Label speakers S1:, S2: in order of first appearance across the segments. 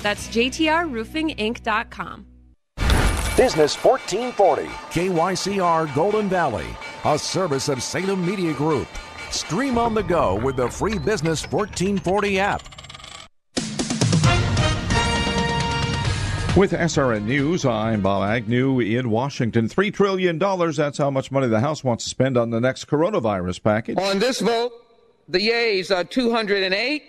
S1: That's JTRRoofingInc.com.
S2: Business 1440.
S3: KYCR Golden Valley, a service of Salem Media Group. Stream on the go with the free Business 1440 app.
S4: With SRN News, I'm Bob Agnew in Washington. $3 trillion, that's how much money the House wants to spend on the next coronavirus package.
S5: On this vote, the yeas are 208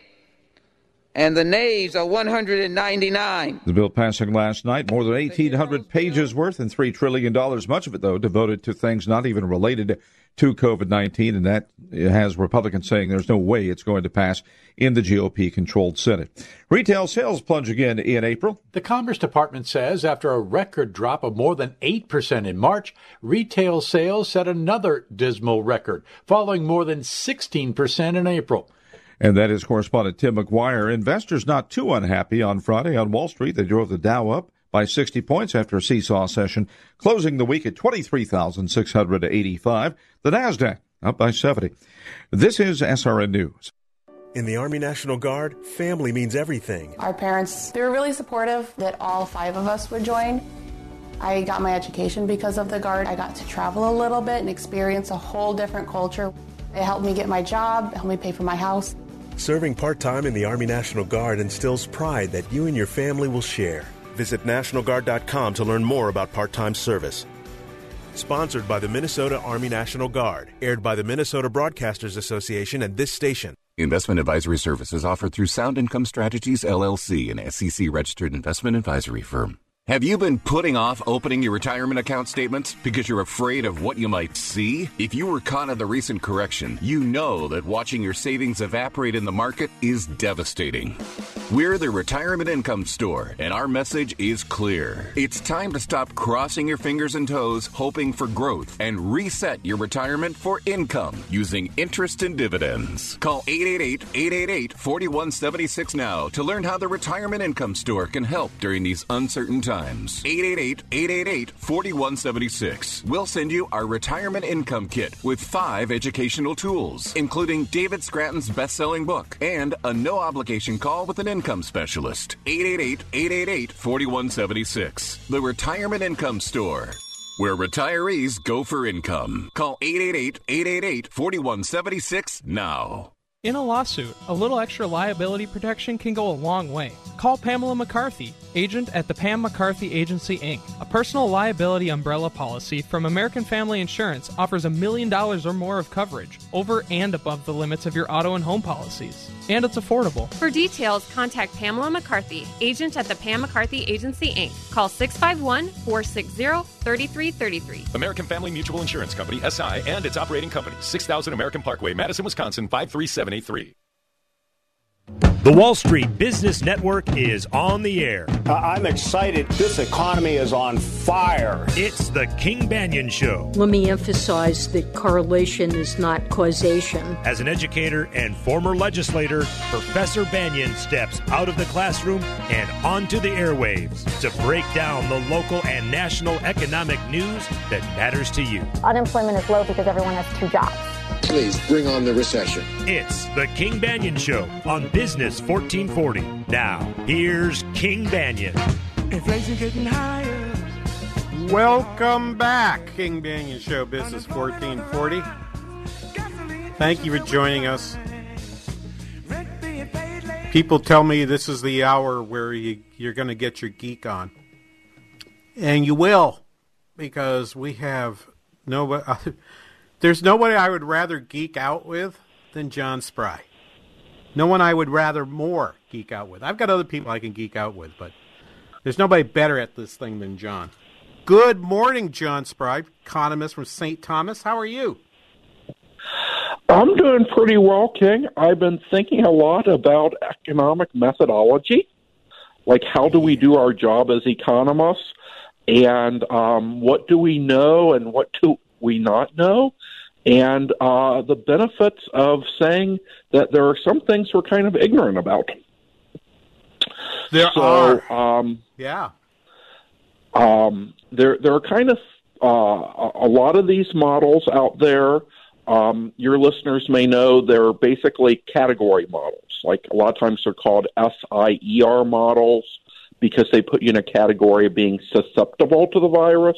S5: and the nays are 199.
S4: The bill passing last night, more than 1,800 pages worth and $3 trillion, much of it, though, devoted to things not even related to COVID 19. And that has Republicans saying there's no way it's going to pass in the GOP controlled Senate. Retail sales plunge again in April.
S6: The Commerce Department says after a record drop of more than 8% in March, retail sales set another dismal record, following more than 16% in April.
S4: And that is correspondent Tim McGuire. Investors not too unhappy on Friday on Wall Street. They drove the Dow up by 60 points after a seesaw session, closing the week at 23,685. The NASDAQ up by 70. This is SRN News.
S7: In the Army National Guard, family means everything.
S8: Our parents, they were really supportive that all five of us would join. I got my education because of the Guard. I got to travel a little bit and experience a whole different culture. It helped me get my job, helped me pay for my house.
S7: Serving part time in the Army National Guard instills pride that you and your family will share. Visit NationalGuard.com to learn more about part time service. Sponsored by the Minnesota Army National Guard, aired by the Minnesota Broadcasters Association and this station.
S9: Investment advisory services offered through Sound Income Strategies LLC, an SEC registered investment advisory firm. Have you been putting off opening your retirement account statements because you're afraid of what you might see? If you were caught in the recent correction, you know that watching your savings evaporate in the market is devastating. We're the Retirement Income Store, and our message is clear. It's time to stop crossing your fingers and toes hoping for growth and reset your retirement for income using interest and dividends. Call 888 888 4176 now to learn how the Retirement Income Store can help during these uncertain times times. 888-888-4176. We'll send you our retirement income kit with five educational tools, including David Scranton's best-selling book and a no-obligation call with an income specialist. 888-888-4176. The Retirement Income Store where retirees go for income. Call 888-888-4176 now.
S10: In a lawsuit, a little extra liability protection can go a long way. Call Pamela McCarthy, agent at the Pam McCarthy Agency Inc. A personal liability umbrella policy from American Family Insurance offers a million dollars or more of coverage over and above the limits of your auto and home policies. And it's affordable.
S1: For details, contact Pamela McCarthy, agent at the Pam McCarthy Agency Inc. Call 651 460 3333.
S11: American Family Mutual Insurance Company, SI, and its operating company, 6000 American Parkway, Madison, Wisconsin, 53783.
S12: The Wall Street Business Network is on the air.
S13: Uh, I'm excited. This economy is on fire.
S12: It's the King Banaian Show.
S14: Let me emphasize that correlation is not causation.
S12: As an educator and former legislator, Professor Banaian steps out of the classroom and onto the airwaves to break down the local and national economic news that matters to you.
S15: Unemployment is low because everyone has two jobs.
S16: Please bring on the recession.
S12: It's the King Banaian Show on Business 1440. Now, here's King Banaian.
S17: Inflation getting higher. Welcome back, King Banaian Show, Business 1440. Thank you for joining us. People tell me this is the hour where you, you're going to get your geek on. And you will, because we have nobody. There's nobody I would rather geek out with than John Spry. No one I would rather more geek out with. I've got other people I can geek out with, but there's nobody better at this thing than John. Good morning, John Spry, economist from St. Thomas. How are you?
S18: I'm doing pretty well, King. I've been thinking a lot about economic methodology like how do we do our job as economists, and um, what do we know and what do we not know, and uh, the benefits of saying that there are some things we're kind of ignorant about.
S17: There
S18: so,
S17: are,
S18: um,
S17: yeah.
S18: Um, there, there are kind of uh, a lot of these models out there. Um, your listeners may know they're basically category models. Like a lot of times they're called SIER models because they put you in a category of being susceptible to the virus,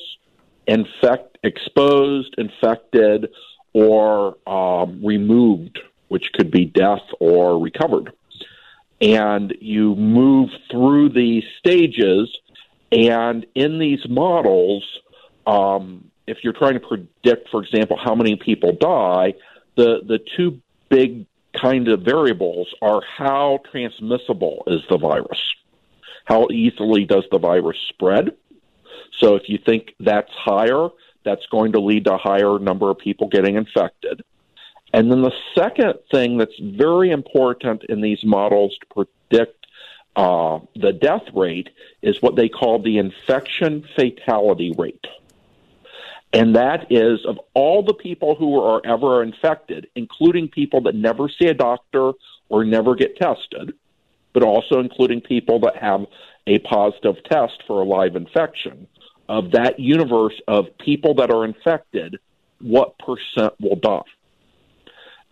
S18: infect, exposed, infected, or um, removed, which could be death or recovered. And you move through these stages, and in these models, um, if you're trying to predict, for example, how many people die, the the two big kind of variables are how transmissible is the virus, how easily does the virus spread. So if you think that's higher, that's going to lead to a higher number of people getting infected. And then the second thing that's very important in these models to predict uh, the death rate is what they call the infection fatality rate. And that is of all the people who are ever infected, including people that never see a doctor or never get tested, but also including people that have a positive test for a live infection, of that universe of people that are infected, what percent will die?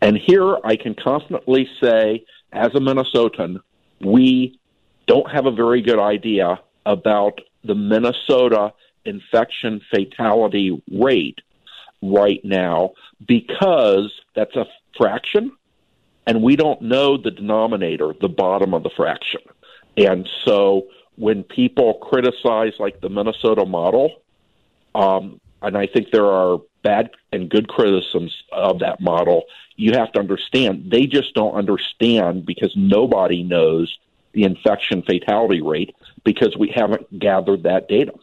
S18: And here I can confidently say, as a Minnesotan, we don't have a very good idea about the Minnesota infection fatality rate right now because that's a fraction and we don't know the denominator, the bottom of the fraction. And so when people criticize like the Minnesota model, um, and I think there are bad and good criticisms of that model, you have to understand they just don't understand because nobody knows the infection fatality rate because we haven't gathered that data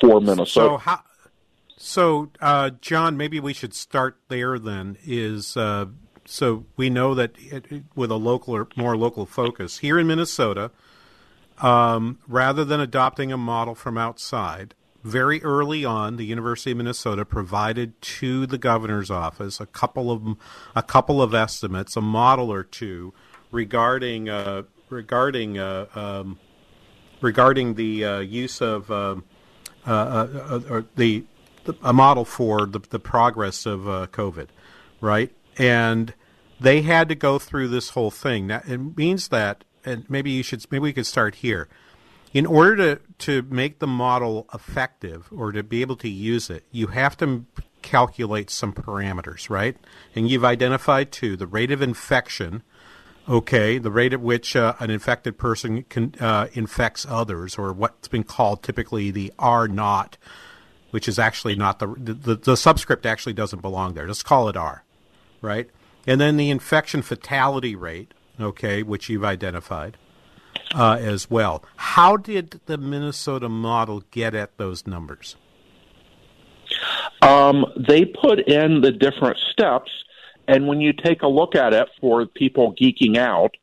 S18: for Minnesota.
S17: So, how, so uh, John, maybe we should start there. Then is uh, so we know that it, it, with a local or more local focus here in Minnesota, um, rather than adopting a model from outside, very early on, the University of Minnesota provided to the governor's office a couple of a couple of estimates, a model or two regarding uh, regarding uh, um, regarding the uh, use of um, uh, uh, uh, the, the, a model for the, the progress of COVID, right? And they had to go through this whole thing. Now, it means that, and maybe you should, maybe we could start here. In order to, to make the model effective or to be able to use it, you have to calculate some parameters, right? And you've identified two the rate of infection, okay, the rate at which uh, an infected person can, uh, infects others, or what's been called typically the R naught, which is actually not the, the, the subscript actually doesn't belong there. Let's call it R, right? And then the infection fatality rate, okay, which you've identified uh, as well. How did the Minnesota model get at those numbers?
S18: Um, they put in the different steps and when you take a look at it for people geeking out,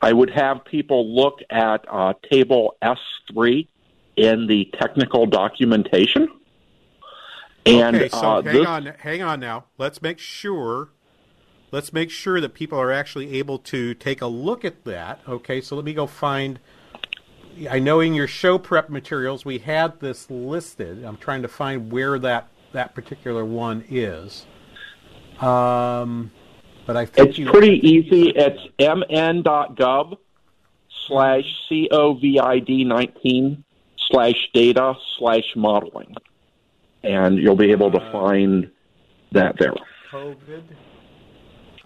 S18: I would have people look at uh, table S3 in the technical documentation. And
S17: okay, so
S18: uh,
S17: hang
S18: this...
S17: on, hang on now. Let's make sure. Let's make sure that people are actually able to take a look at that. Okay, so let me go find. I know in your show prep materials we had this listed. I'm trying to find where that that particular one is. Um, but I think
S18: it's pretty easy. It's mn.gov slash covid nineteen slash data slash modeling, and you'll be able to
S17: uh,
S18: find that there.
S17: COVID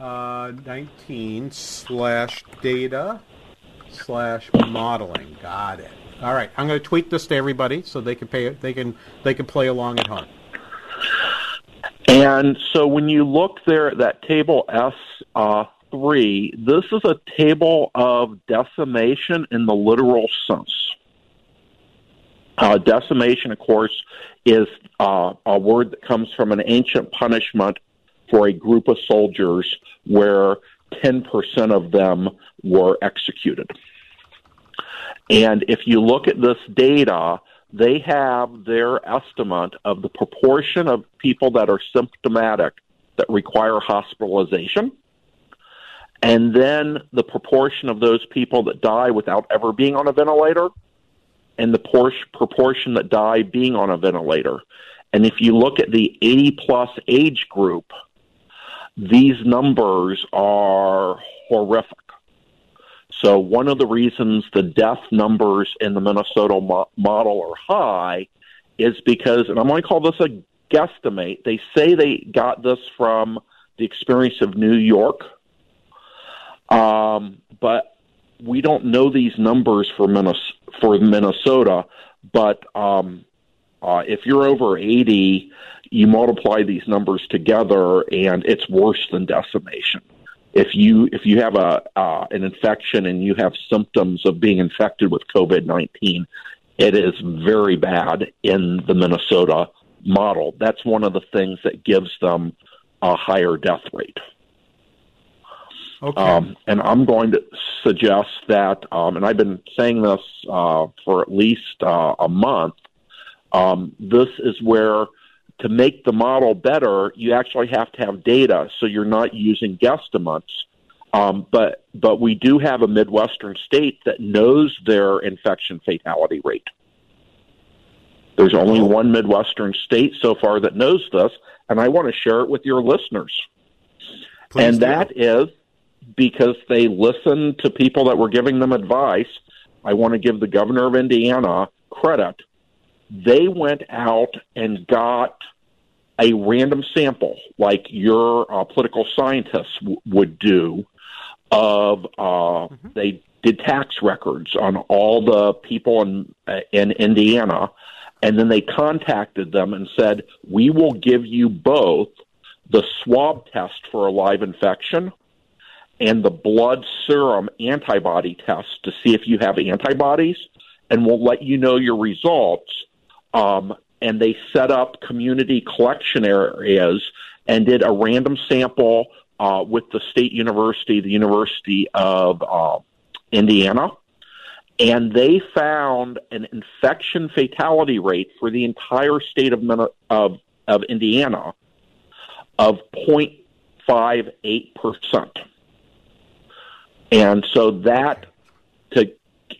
S17: uh, nineteen slash data slash modeling. Got it. All right, I'm going to tweet this to everybody so they can pay. They can they can play along at home.
S18: And so when you look there at that table S uh, three, this is a table of decimation in the literal sense. Uh, decimation, of course, is uh, a word that comes from an ancient punishment for a group of soldiers where 10% of them were executed. And if you look at this data, they have their estimate of the proportion of people that are symptomatic that require hospitalization, and then the proportion of those people that die without ever being on a ventilator, and the por- proportion that die being on a ventilator. And if you look at the 80 plus age group, these numbers are horrific. So, one of the reasons the death numbers in the Minnesota mo- model are high is because, and I'm going to call this a guesstimate, they say they got this from the experience of New York, um, but we don't know these numbers for, Minnes- for Minnesota. But um, uh, if you're over 80, you multiply these numbers together, and it's worse than decimation. If you if you have a uh, an infection and you have symptoms of being infected with COVID nineteen, it is very bad in the Minnesota model. That's one of the things that gives them a higher death rate.
S17: Okay.
S18: Um, and I'm going to suggest that, um, and I've been saying this uh, for at least uh, a month. Um, this is where to make the model better, you actually have to have data, so you're not using guesstimates. Um, but but we do have a midwestern state that knows their infection fatality rate. There's only one midwestern state so far that knows this, and I want to share it with your listeners.
S17: Please
S18: and
S17: do.
S18: that is because they listened to people that were giving them advice. I want to give the governor of Indiana credit. They went out and got a random sample, like your uh, political scientists w- would do, of uh, they did tax records on all the people in uh, in Indiana, and then they contacted them and said, "We will give you both the swab test for a live infection." and the blood serum antibody test to see if you have antibodies, and we'll let you know your results. Um, and they set up community collection areas and did a random sample uh, with the state university, the University of uh, Indiana, and they found an infection fatality rate for the entire state of of, of Indiana of 0.58 percent. And so that to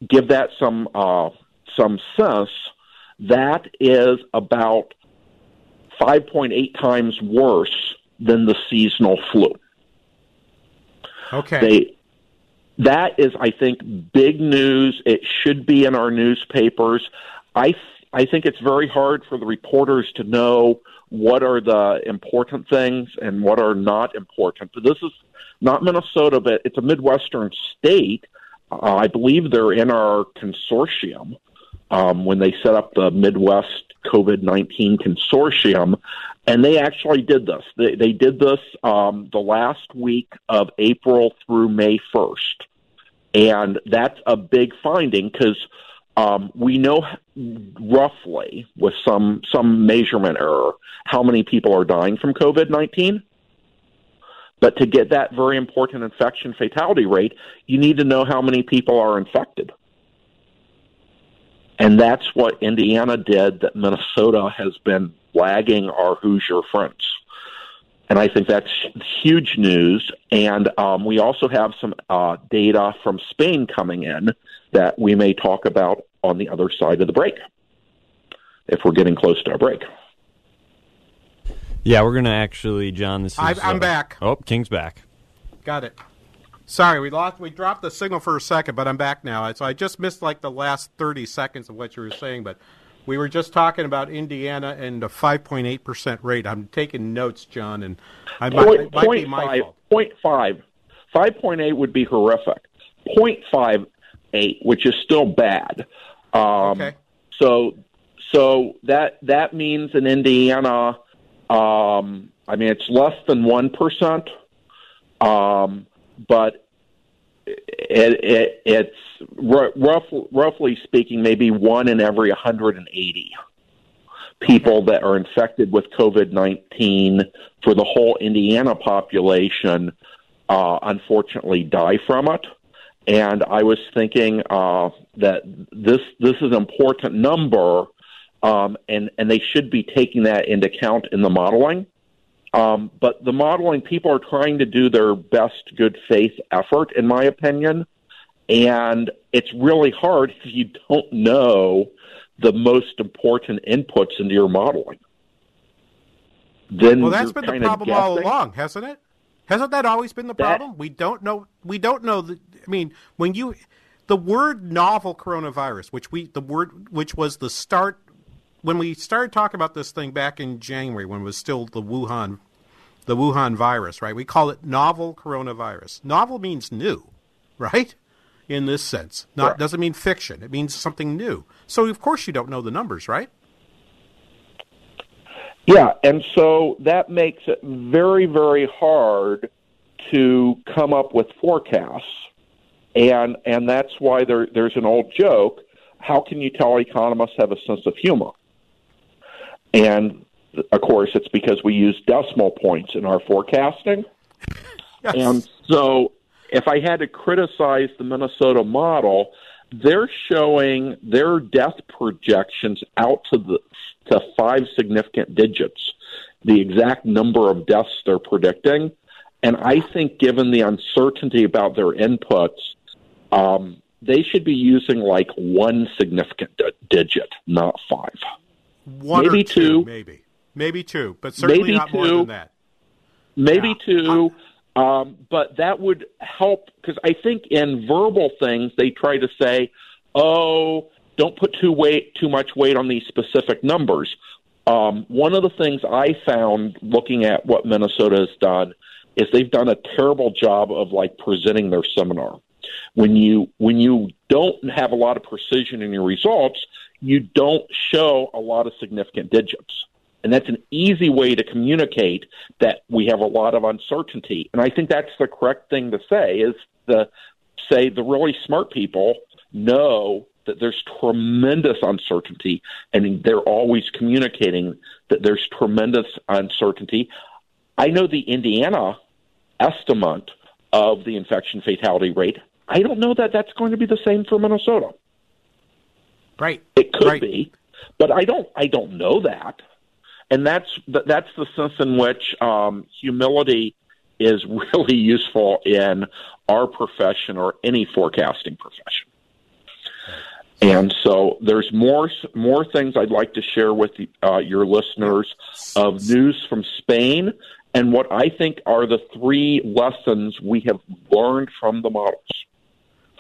S18: give that some uh, some sense, that is about 5.8 times worse than the seasonal flu.
S17: Okay.
S18: They that is, I think, big news. It should be in our newspapers. I I think it's very hard for the reporters to know what are the important things and what are not important. But this is not Minnesota, but it's a Midwestern state. Uh, I believe they're in our consortium um, when they set up the Midwest COVID 19 consortium. And they actually did this. They, they did this um, the last week of April through May 1st. And that's a big finding because um, we know roughly, with some, some measurement error, how many people are dying from COVID 19. But to get that very important infection fatality rate, you need to know how many people are infected. And that's what Indiana did that Minnesota has been lagging our Hoosier fronts. And I think that's huge news. And um, we also have some uh, data from Spain coming in that we may talk about on the other side of the break, if we're getting close to a break.
S19: Yeah, we're gonna actually, John. This is.
S17: I- I'm
S19: uh,
S17: back.
S19: Oh, King's back.
S17: Got it. Sorry, we lost. We dropped the signal for a second, but I'm back now. So I just missed like the last 30 seconds of what you were saying, but we were just talking about Indiana and the 5.8 percent rate. I'm taking notes, John, and I might,
S18: Point,
S17: it might be my
S18: five,
S17: fault.
S18: point five. 5.8 would be horrific. 0.58, which is still bad. Um,
S17: Okay.
S18: So, so that that means in Indiana, um, I mean, it's less than one percent, um, but it, it, it's rough, roughly speaking, maybe one in every 180 people that are infected with COVID 19 for the whole Indiana population, uh, unfortunately, die from it. and I was thinking uh, that this this is an important number, um, and and they should be taking that into account in the modeling. Um, but the modeling, people are trying to do their best good faith effort, in my opinion, and it's really hard if you don't know the most important inputs into your modeling. Then
S17: well, that's been the problem all along, hasn't it? Hasn't that always been the
S18: That-
S17: problem? We don't know. We don't know. The, I mean, when you the word novel coronavirus, which we the word which was the start when we started talking about this thing back in January, when it was still the Wuhan the Wuhan virus, right? We call it novel coronavirus. Novel means new, right? In this sense, not doesn't mean fiction. It means something new. So of course you don't know the numbers, right?
S18: Yeah, and so that makes it very, very hard to come up with forecasts, and and that's why there there's an old joke: how can you tell economists have a sense of humor? And of course, it's because we use decimal points in our forecasting. And so, if I had to criticize the Minnesota model, they're showing their death projections out to the to five significant digits, the exact number of deaths they're predicting. And I think, given the uncertainty about their inputs, um, they should be using like one significant di- digit, not five.
S17: One
S18: Maybe
S17: two,
S18: two.
S17: maybe, maybe two, but certainly
S18: Maybe
S17: not more than that.
S18: maybe two. Um, but that would help because I think in verbal things they try to say, "Oh, don't put too weight too much weight on these specific numbers." Um, one of the things I found looking at what Minnesota has done is they've done a terrible job of like presenting their seminar. When you when you don't have a lot of precision in your results, you don't show a lot of significant digits. And that's an easy way to communicate that we have a lot of uncertainty. And I think that's the correct thing to say is the say the really smart people know that there's tremendous uncertainty and they're always communicating that there's tremendous uncertainty. I know the Indiana estimate of the infection fatality rate. I don't know that that's going to be the same for Minnesota.
S17: Right.
S18: It could be, but I don't. I don't know that, and that's that's the sense in which um, humility is really useful in our profession or any forecasting profession. And so there's more more things I'd like to share with uh, your listeners of news from Spain and what I think are the three lessons we have learned from the models.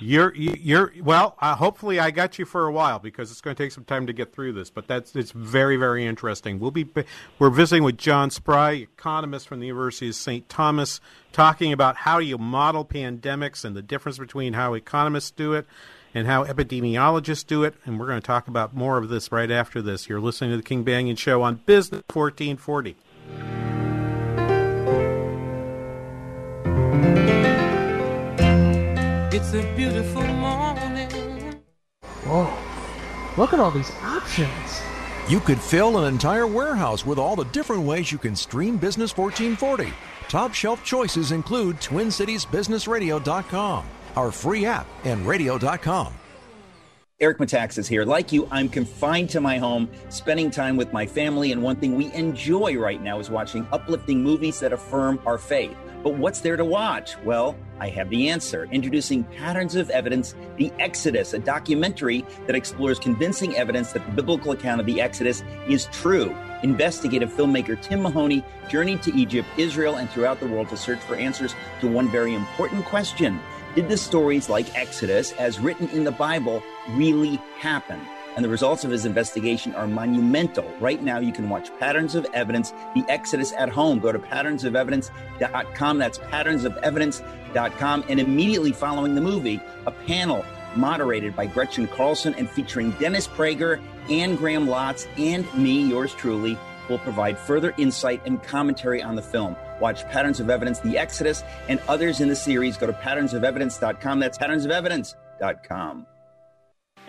S17: You're you- you're well. Uh, hopefully, I got you for a while because it's going to take some time to get through this. But that's it's very very interesting. We'll be we're visiting with John Spry, economist from the University of St. Thomas, talking about how you model pandemics and the difference between how economists do it and how epidemiologists do it. And we're going to talk about more of this right after this. You're listening to the King Banaian Show on Business 1440.
S20: It's a beautiful morning.
S10: Whoa. Look at all these options.
S3: You could fill an entire warehouse with all the different ways you can stream Business 1440. Top shelf choices include TwinCitiesBusinessRadio.com, our free app, and radio.com.
S21: Eric Metaxas is here. Like you, I'm confined to my home, spending time with my family, and one thing we enjoy right now is watching uplifting movies that affirm our faith. But what's there to watch? Well, I have the answer. Introducing Patterns of Evidence The Exodus, a documentary that explores convincing evidence that the biblical account of the Exodus is true. Investigative filmmaker Tim Mahoney journeyed to Egypt, Israel, and throughout the world to search for answers to one very important question Did the stories like Exodus, as written in the Bible, really happen? And the results of his investigation are monumental. Right now, you can watch Patterns of Evidence, The Exodus at home. Go to patternsofevidence.com. That's patternsofevidence.com. And immediately following the movie, a panel moderated by Gretchen Carlson and featuring Dennis Prager and Graham Lotz and me, yours truly, will provide further insight and commentary on the film. Watch Patterns of Evidence, The Exodus, and others in the series. Go to patternsofevidence.com. That's patternsofevidence.com.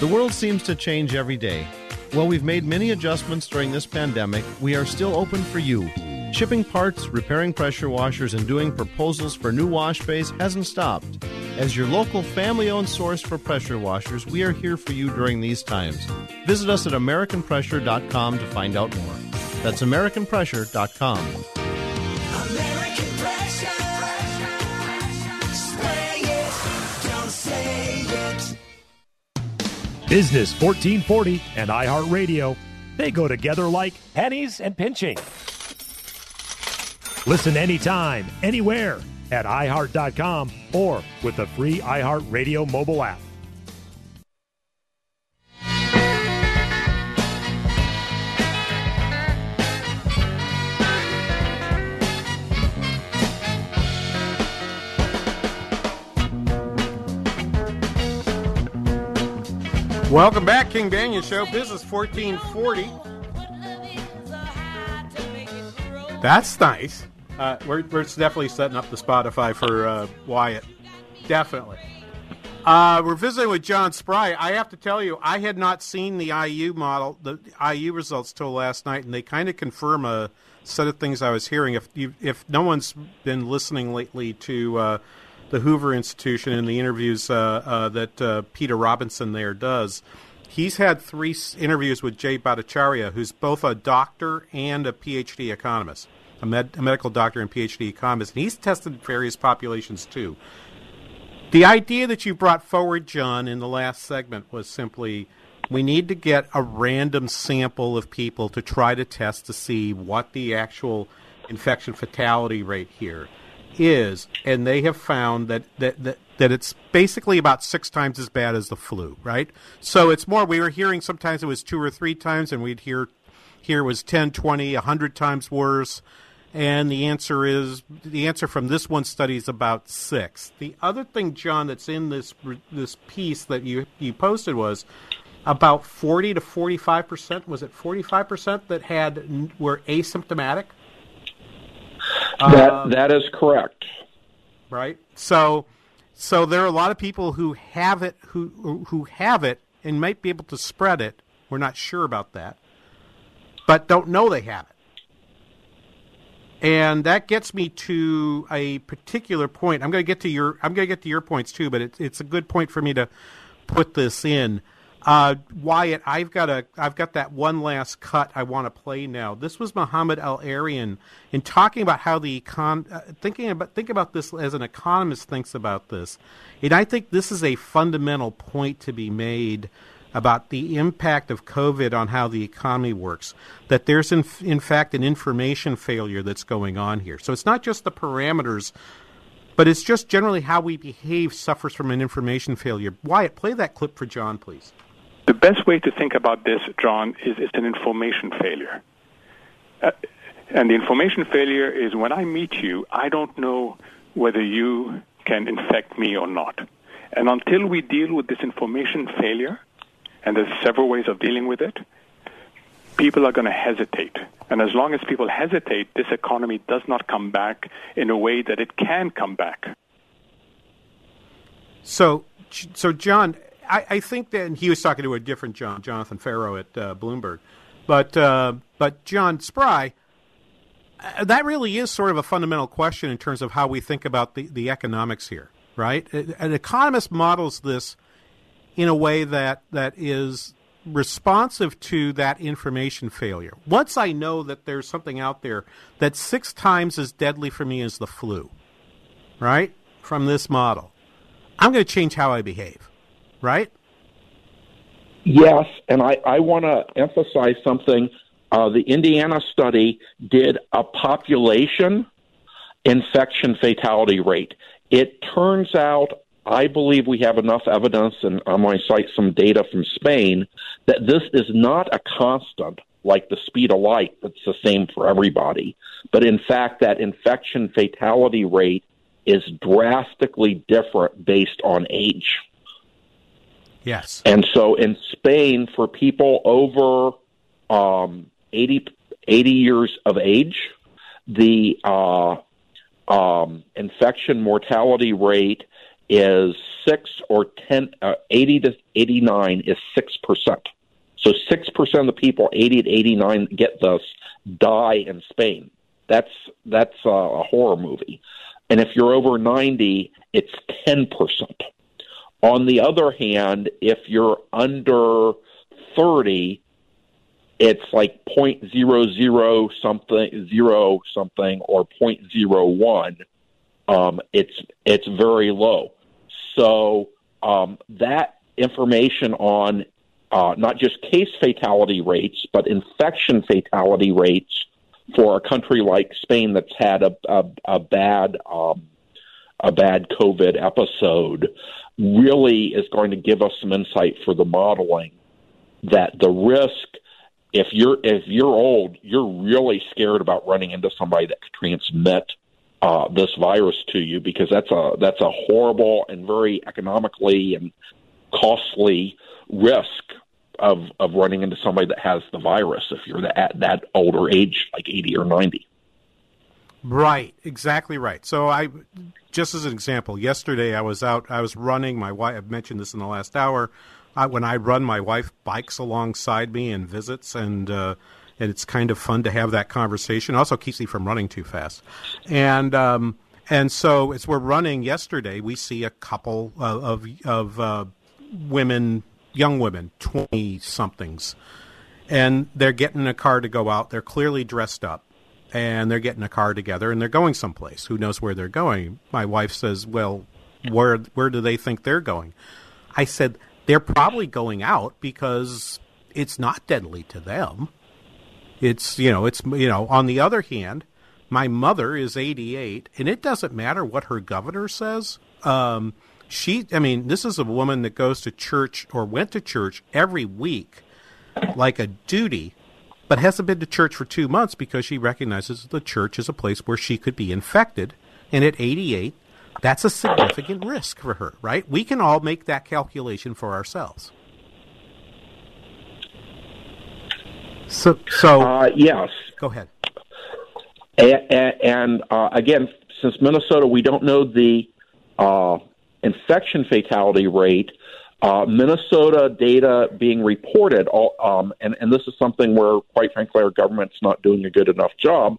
S22: The world seems to change every day. While we've made many adjustments during this pandemic, we are still open for you. Shipping parts, repairing pressure washers, and doing proposals for new wash bays hasn't stopped. As your local family owned source for pressure washers, we are here for you during these times. Visit us at AmericanPressure.com to find out more. That's AmericanPressure.com.
S12: Business 1440 and iHeartRadio, they go together like pennies and pinching. Listen anytime, anywhere at iHeart.com or with the free iHeartRadio mobile app.
S17: Welcome back, King Banaian Show, Business 1440. That's nice. Uh, we're, we're definitely setting up the Spotify for uh, Wyatt. Definitely. Uh, we're visiting with John Spry. I have to tell you, I had not seen the IU model, the IU results till last night, and they kind of confirm a set of things I was hearing. If you, if no one's been listening lately to uh, the Hoover Institution and the interviews uh, uh, that uh, Peter Robinson there does, he's had three interviews with Jay Bhattacharya, who's both a doctor and a PhD economist, a, med- a medical doctor and PhD economist, and he's tested various populations too. The idea that you brought forward, John, in the last segment was simply we need to get a random sample of people to try to test to see what the actual infection fatality rate here is, and they have found that that, that that it's basically about six times as bad as the flu, right? So it's more. We were hearing sometimes it was two or three times, and we'd hear here was 10, 20, 100 times worse. And the answer is the answer from this one study is about six. The other thing, John, that's in this this piece that you you posted was about forty to forty five percent. Was it forty five percent that had were asymptomatic?
S18: That
S17: Um,
S18: that is correct.
S17: right? So, so there are a lot of people who have it, who who have it, and might be able to spread it. We're not sure about that, but don't know they have it. And that gets me to a particular point. I'm going to get to your I'm going to get to your points too, but it's it's a good point for me to put this in. Uh, Wyatt, I've got a I've got that one last cut I want to play now. This was Mohamed El-Erian in talking about how the econ uh, thinking about think about this as an economist thinks about this, and I think this is a fundamental point to be made about the impact of COVID on how the economy works. That there's in, in fact an information failure that's going on here. So it's not just the parameters, but it's just generally how we behave suffers from an information failure. Wyatt, play that clip for John, please.
S23: The best way to think about this, John, is it's an information failure. Uh, and the information failure is when I meet you, I don't know whether you can infect me or not. And until we deal with this information failure, and there's several ways of dealing with it, people are going to hesitate. And as long as people hesitate, this economy does not come back in a way that it can come back.
S17: So, so John, I, I think that he was talking to a different John, Jonathan Ferro at uh, Bloomberg, but uh, but John Spry, uh, that really is sort of a fundamental question in terms of how we think about the, the economics here, right? An economist models this in a way that that is responsive to that information failure. Once I know that there's something out there that's six times as deadly for me as the flu, right? From this model, I'm going to change how I behave, right?
S18: Yes, and I, I want to emphasize something. Uh, the Indiana study did a population infection fatality rate. It turns out, I believe we have enough evidence, and I'm going to cite some data from Spain, that this is not a constant like the speed of light that's the same for everybody. But in fact, that infection fatality rate is drastically different based on age.
S17: Yes.
S18: And so in Spain, for people over um, 80, 80 years of age, the uh, um, infection mortality rate is six or ten, uh, 80 to 89 is 6%. So 6% of the people 80 to 89 get this die in Spain. That's, that's uh, a horror movie. And if you're over 90, it's 10%. On the other hand, if you're under 30, it's like point zero zero something zero something or point zero one. Um, it's it's very low. So um, that information on uh, not just case fatality rates, but infection fatality rates for a country like Spain that's had a a, a bad um, a bad COVID episode really is going to give us some insight for the modeling that the risk if you're if you're old, you're really scared about running into somebody that could transmit uh, this virus to you because that's a that's a horrible and very economically and costly risk of of running into somebody that has the virus if you're that, at that older age, like eighty or ninety.
S17: Right, exactly right. So I, just as an example, yesterday I was out, I was running. My wife, I've mentioned this in the last hour. I, when I run, my wife bikes alongside me and visits, and uh, and it's kind of fun to have that conversation. It also keeps me from running too fast, and um, and so as we're running yesterday, we see a couple of of, uh, women, young women, twenty somethings, and they're getting in a car to go out. They're clearly dressed up and they're getting a car together and they're going someplace. Who knows where they're going? My wife says, "Well, where where do they think they're going?" I said, "They're probably going out because it's not deadly to them. It's, you know, it's you know, on the other hand, my mother is 88 and it doesn't matter what her governor says. Um she I mean, this is a woman that goes to church or went to church every week like a duty but hasn't been to church for two months because she recognizes the church is a place where she could be infected. And at 88, that's a significant risk for her, right? We can all make that calculation for ourselves. So, so
S18: uh, yes,
S17: go ahead.
S18: And, and uh, again, since Minnesota, we don't know the uh, infection fatality rate. Uh, Minnesota data being reported, all, um, and, and this is something where, quite frankly, our government's not doing a good enough job.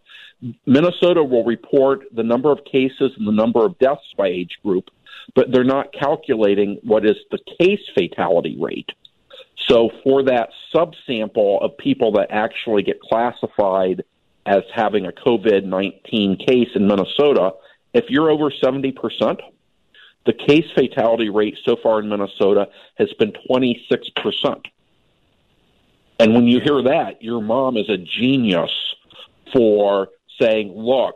S18: Minnesota will report the number of cases and the number of deaths by age group, but they're not calculating what is the case fatality rate. So, for that subsample of people that actually get classified as having a COVID 19 case in Minnesota, if you're over 70%, the case fatality rate so far in Minnesota has been 26%. And when you hear that, your mom is a genius for saying, look,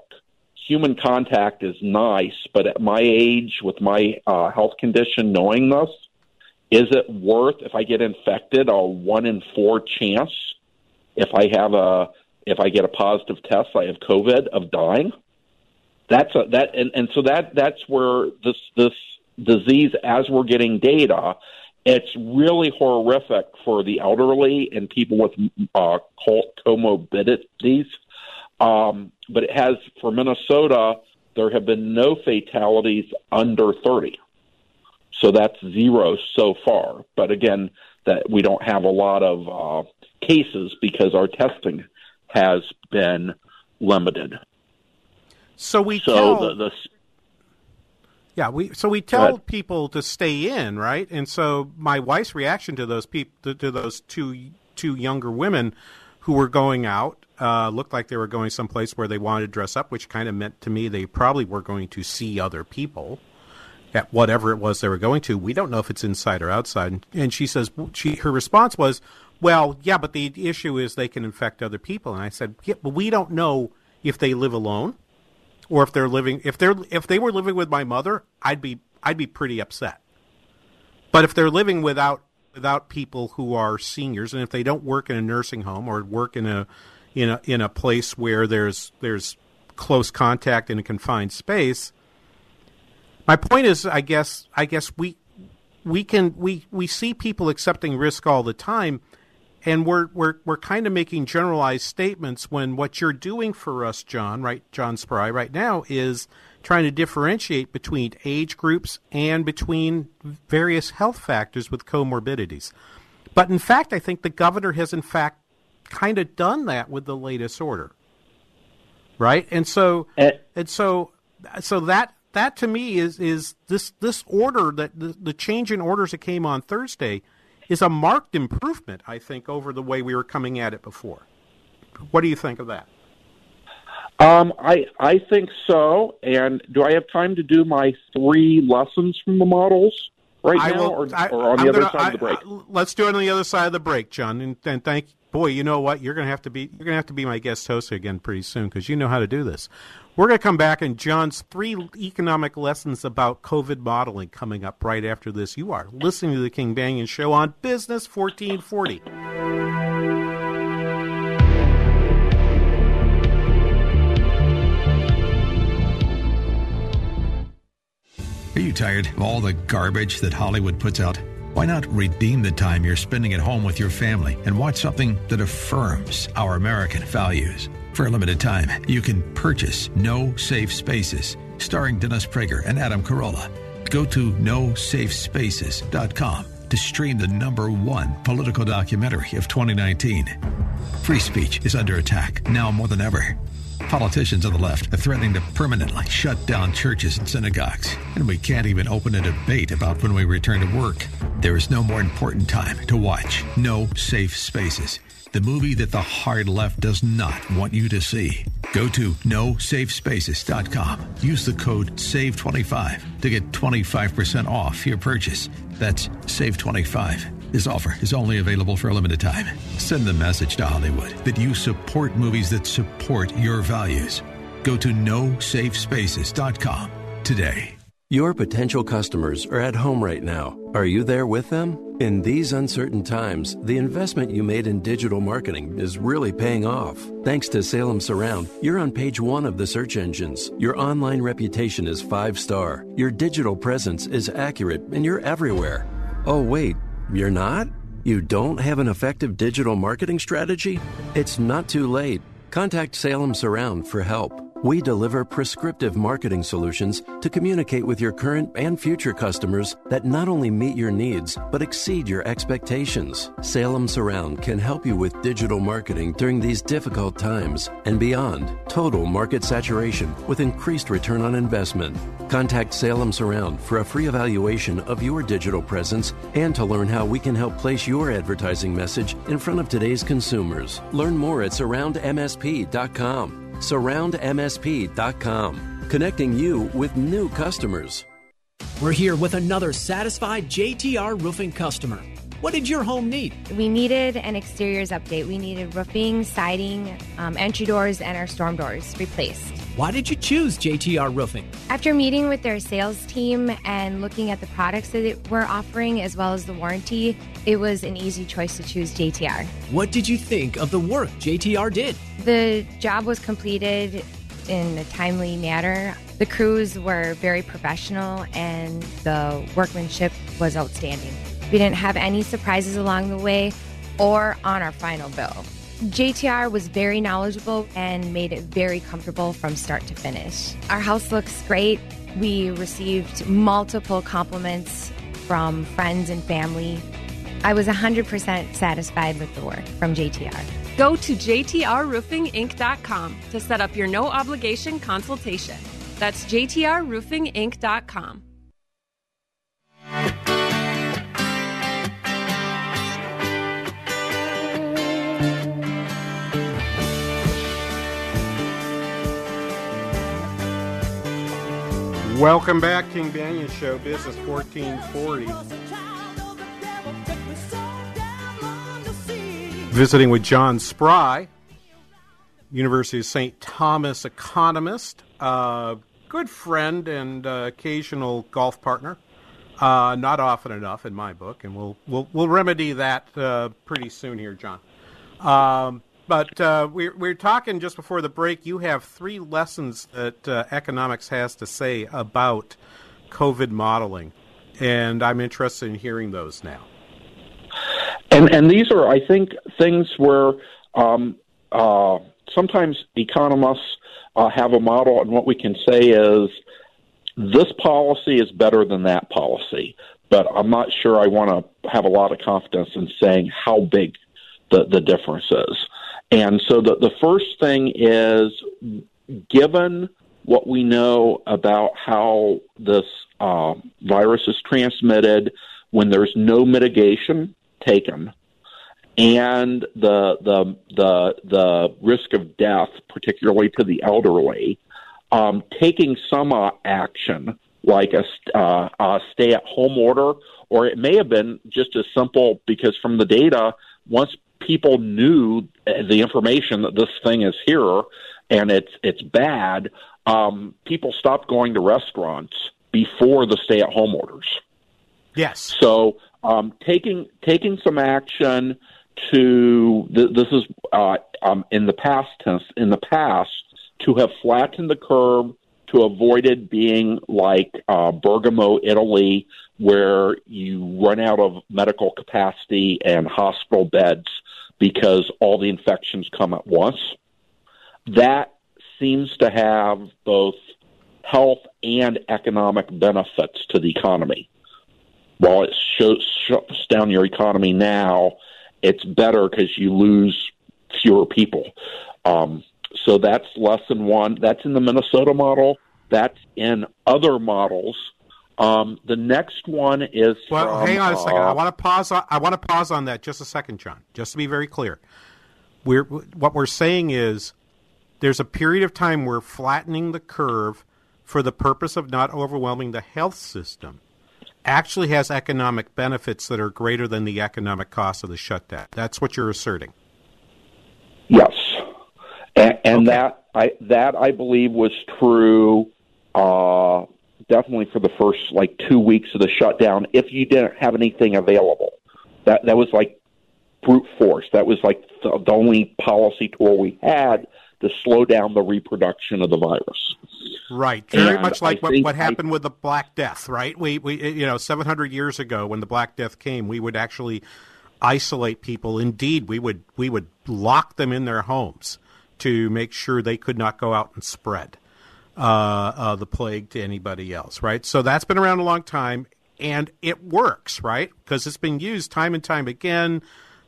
S18: human contact is nice, but at my age, with my uh, health condition, knowing this, is it worth if I get infected a one in four chance if I have a if I get a positive test I have COVID of dying? That's a, that and, and so that that's where this this disease as we're getting data it's really horrific for the elderly and people with uh, comorbidities. Um, but it has, for Minnesota, there have been no fatalities under 30. So that's zero so far. But again, that we don't have a lot of uh, cases because our testing has been limited.
S17: So we
S18: so
S17: tell,
S18: the, the
S17: Yeah, we so we tell people to stay in, right? And so my wife's reaction to those people to, to those two two younger women who were going out uh, looked like they were going someplace where they wanted to dress up, which kind of meant to me they probably were going to see other people at whatever it was they were going to. We don't know if it's inside or outside. And she says she her response was, "Well, yeah, but the issue is they can infect other people." And I said, "Yeah, but we don't know if they live alone." Or if they're living if they're if they were living with my mother, I'd be I'd be pretty upset. But if they're living without without people who are seniors, and if they don't work in a nursing home or work in a in a in a place where there's there's close contact in a confined space, my point is, I guess I guess we we can we we see people accepting risk all the time and we're we're we're kind of making generalized statements when what you're doing for us, John, right, John Spry, right now is trying to differentiate between age groups and between various health factors with comorbidities. But in fact, I think the governor has in fact kind of done that with the latest order, right? And so eh. and so so that that to me is is this this order that the, the change in orders that came on Thursday is a marked improvement, I think, over the way we were coming at it before. What do you think of that?
S18: Um, I I think so. And do I have time to do my three lessons from the models right
S17: I
S18: now,
S17: will-
S18: or,
S17: I-
S18: or on
S17: I'm
S18: the other
S17: gonna-
S18: side of the break?
S17: I- let's do it on the other side of the break, John. And, and thank boy, you know what? You're going to have to be you're going to have to be my guest host again pretty soon because you know how to do this. We're going to come back and John's three economic lessons about COVID modeling coming up right after this. You are listening to the King Banaian Show on Business 1440.
S24: Are you tired of all the garbage that Hollywood puts out? Why not redeem the time you're spending at home with your family and watch something that affirms our American values? For a limited time, you can purchase No Safe Spaces, starring Dennis Prager and Adam Carolla. Go to nosafespaces.com to stream the number one political documentary of 2019. Free speech is under attack now more than ever. Politicians on the left are threatening to permanently shut down churches and synagogues, and we can't even open a debate about when we return to work. There is no more important time to watch No Safe Spaces, the movie that the hard left does not want you to see. Go to nosafespaces.com. Use the code SAVE25 to get 25% off your purchase. That's SAVE25. This offer is only available for a limited time. Send the message to Hollywood that you support movies that support your values. Go to nosafespaces.com today.
S25: Your potential customers are at home right now. Are you there with them? In these uncertain times, the investment you made in digital marketing is really paying off. Thanks to Salem Surround, you're on page one of the search engines. Your online reputation is five star. Your digital presence is accurate, and you're everywhere. Oh, wait, you're not? You don't have an effective digital marketing strategy? It's not too late. Contact Salem Surround for help. We deliver prescriptive marketing solutions to communicate with your current and future customers that not only meet your needs, but exceed your expectations. Salem Surround can help you with digital marketing during these difficult times and beyond. Total market saturation with increased return on investment. Contact Salem Surround for a free evaluation of your digital presence and to learn how we can help place your advertising message in front of today's consumers. Learn more at surroundmsp.com surroundmsp.com, connecting you with new customers.
S26: We're here with another satisfied JTR roofing customer. What did your home need?
S27: We needed an exteriors update. We needed roofing, siding, um, entry doors, and our storm doors replaced.
S26: Why did you choose JTR roofing?
S27: After meeting with their sales team and looking at the products that we're offering as well as the warranty, it was an easy choice to choose JTR.
S26: What did you think of the work JTR did?
S27: The job was completed in a timely manner. The crews were very professional and the workmanship was outstanding. We didn't have any surprises along the way or on our final bill. JTR was very knowledgeable and made it very comfortable from start to finish. Our house looks great. We received multiple compliments from friends and family. I was 100% satisfied with the work from JTR.
S1: Go to jtrroofinginc.com to set up your no obligation consultation. That's jtrroofinginc.com.
S17: Welcome back, King Banaian Show, Business 1440. Visiting with John Spry, University of St. Thomas economist, good friend and uh, occasional golf partner. Uh, not often enough in my book, and we'll we'll, we'll remedy that uh, pretty soon here, John. Um, but uh, we're, we're talking just before the break. You have three lessons that uh, economics has to say about COVID modeling, and I'm interested in hearing those now.
S18: And and these are, I think, things where um, uh, sometimes economists uh, have a model, and what we can say is this policy is better than that policy. But I'm not sure I want to have a lot of confidence in saying how big the, the difference is. And so the, the first thing is given what we know about how this uh, virus is transmitted when there's no mitigation taken and the the the the risk of death, particularly to the elderly, um, taking some uh, action like a, uh, a stay-at-home order, or it may have been just as simple because from the data, once people knew the information that this thing is here and it's it's bad, um, people stopped going to restaurants before the stay-at-home orders.
S17: Yes.
S18: So um, taking taking some action to th- this is uh, um, in the past tense in the past to have flattened the curve to avoid it being like uh, Bergamo, Italy, where you run out of medical capacity and hospital beds because all the infections come at once. That seems to have both health and economic benefits to the economy. While it shuts down your economy now, it's better because you lose fewer people. Um, so that's lesson one. That's in the Minnesota model. That's in other models. Um, the next one is.
S17: Well,
S18: from,
S17: hang on a second. I
S18: uh,
S17: want to pause. On, I want to pause on that just a second, John. Just to be very clear, we're what we're saying is there's a period of time we're flattening the curve for the purpose of not overwhelming the health system. Actually, has economic benefits that are greater than the economic cost of the shutdown. That's what you're asserting.
S18: Yes, and, and that I that I believe was true. Uh, definitely for the first like two weeks of the shutdown. If you didn't have anything available, that that was like brute force. That was like the, the only policy tool we had to slow down the reproduction of the virus.
S17: Right, very
S18: And
S17: much like
S18: I
S17: what, what
S18: I-
S17: happened with the Black Death. Right, we we you know 700 years ago when the Black Death came, we would actually isolate people. Indeed, we would we would lock them in their homes to make sure they could not go out and spread uh, uh, the plague to anybody else. Right, so that's been around a long time, and it works. Right, because it's been used time and time again.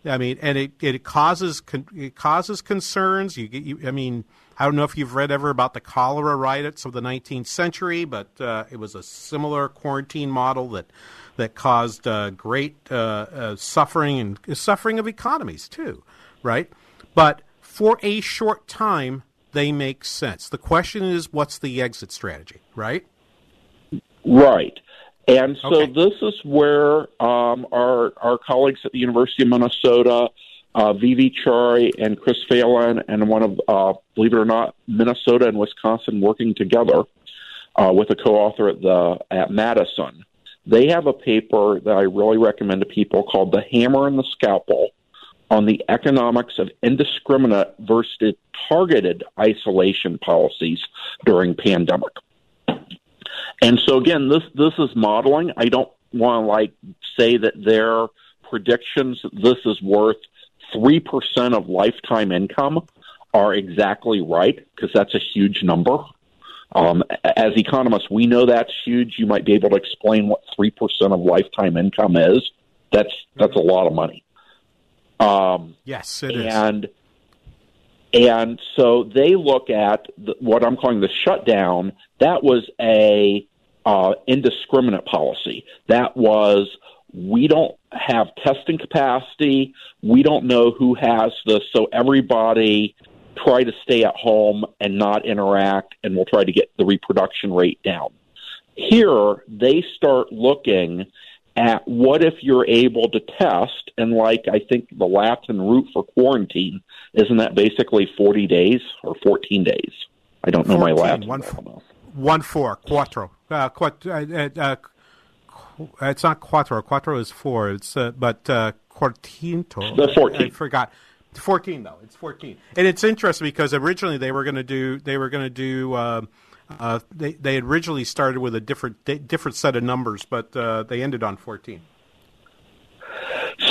S17: I mean, and it, it causes it causes concerns. You, you, I mean, I don't know if you've read ever about the cholera riots of the 19th century, but uh, it was a similar quarantine model that that caused uh, great uh, uh, suffering and suffering of economies too, right? But for a short time, they make sense. The question is, what's the exit strategy, right?
S18: Right. And so
S17: Okay.
S18: this is where um, our our colleagues at the University of Minnesota, uh, V.V. Chari and Chris Phelan, and one of uh, believe it or not, Minnesota and Wisconsin working together uh, with a co-author at the at Madison. They have a paper that I really recommend to people called "The Hammer and the Scalpel." On the economics of indiscriminate versus targeted isolation policies during pandemic. And so again, this this is modeling. I don't want to like say that their predictions this is worth three percent of lifetime income are exactly right because that's a huge number. Um, as economists, we know that's huge. You might be able to explain what three percent of lifetime income is. That's that's a lot of money. Um,
S17: Yes, it is.
S18: and and so they look at the, what I'm calling the shutdown. That was a uh, indiscriminate policy. That was we don't have testing capacity. We don't know who has this, so everybody try to stay at home and not interact, and we'll try to get the reproduction rate down. Here, they start looking at what if you're able to test, and like I think the Latin root for quarantine, isn't that basically 40 days or 14 days? I don't know my Latin.
S17: one,
S18: well
S17: one four quattro. Uh, quat, uh, uh, uh, qu- it's not quattro. Quattro is four. It's uh, but uh, quartinto.
S18: The 14.
S17: I forgot. Fourteen though. It's fourteen, and it's interesting because originally they were going to do they were going to do. Uh, uh, they they originally started with a different different set of numbers, but uh, they ended on fourteen.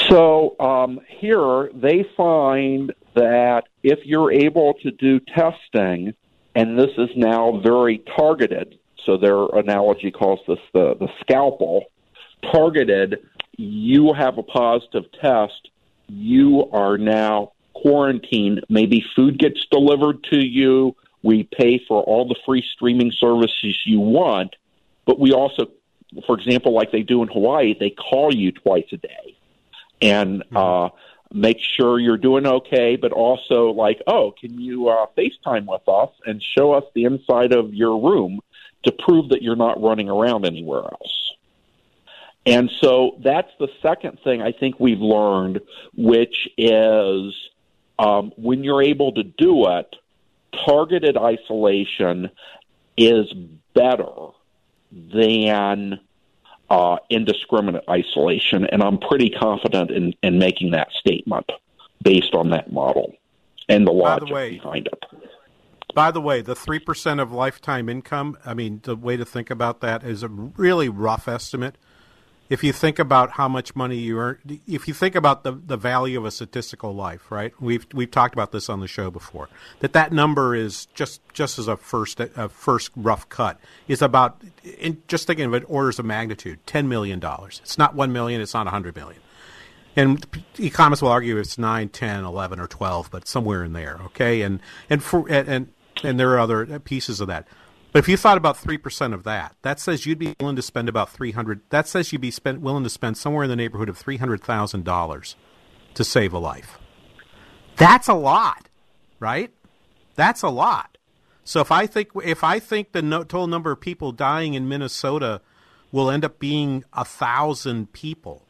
S18: So um, here they find that if you're able to do testing, and this is now very targeted, so their analogy calls this the, the scalpel, targeted, you have a positive test, you are now quarantined. Maybe food gets delivered to you. We pay for all the free streaming services you want, but we also, for example, like they do in Hawaii, they call you twice a day and uh, make sure you're doing okay, but also like, oh, can you uh, FaceTime with us and show us the inside of your room to prove that you're not running around anywhere else? And so that's the second thing I think we've learned, which is um, when you're able to do it, targeted isolation is better than uh, indiscriminate isolation. And I'm pretty confident in, in making that statement based on that model and the logic
S17: the way,
S18: behind it.
S17: By the way, the three percent of lifetime income. I mean, the way to think about that is a really rough estimate. If you think about how much money you earn, if you think about the, the value of a statistical life, right? We've we've talked about this on the show before. That that number is just just as a first a first rough cut is about in, just thinking of it orders of magnitude, ten million dollars. It's not one million. It's not a hundred million. And economists will argue it's 9, 10, 11, or 12, but somewhere in there, okay? And and for and and, and there are other pieces of that. But if you thought about 3% of that, that says you'd be willing to spend about 300 that says you'd be spent, willing to spend somewhere in the neighborhood of $300,000 to save a life. That's a lot, right? That's a lot. So if I think if I think the no, total number of people dying in Minnesota will end up being a thousand people,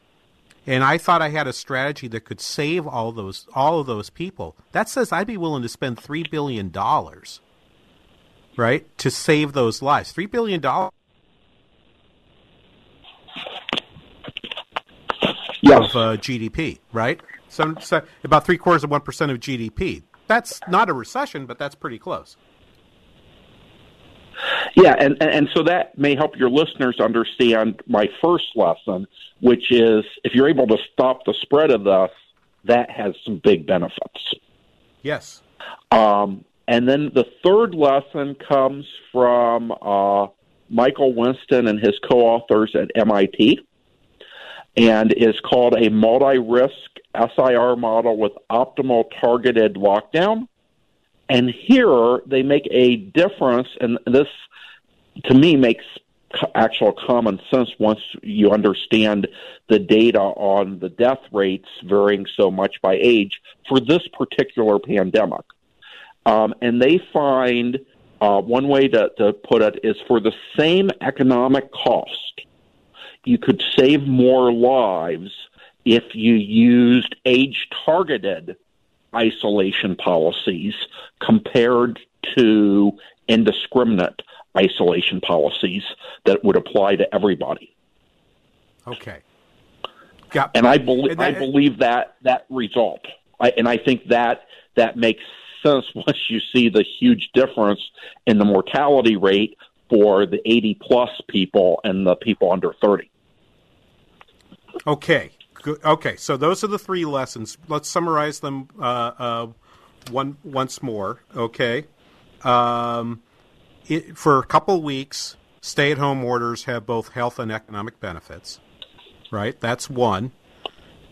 S17: and I thought I had a strategy that could save all those all of those people, that says I'd be willing to spend three billion dollars, right, to save those lives. Three billion dollars. Of uh, GDP, right? So, so about three quarters of one percent of GDP. That's not a recession, but that's pretty close.
S18: Yeah, and, and, and so that may help your listeners understand my first lesson, which is if you're able to stop the spread of this, that has some big benefits.
S17: Yes.
S18: Um, and then the third lesson comes from uh, Michael Whinston and his co authors at MIT and is called a multi risk SIR model with optimal targeted lockdown. And here they make a difference, and this to me makes actual common sense once you understand the data on the death rates varying so much by age for this particular pandemic. Um, and they find uh, one way to, to put it is for the same economic cost, you could save more lives if you used age targeted isolation policies compared to indiscriminate isolation policies that would apply to everybody.
S17: Okay. Yeah.
S18: And I believe I believe that that result. I, and I think that that makes sense once you see the huge difference in the mortality rate for the 80 plus people and the people under 30.
S17: Okay. Good. Okay. So those are the three lessons. Let's summarize them uh, uh, one once more. Okay. Um, it, for a couple weeks, stay-at-home orders have both health and economic benefits. Right. That's one.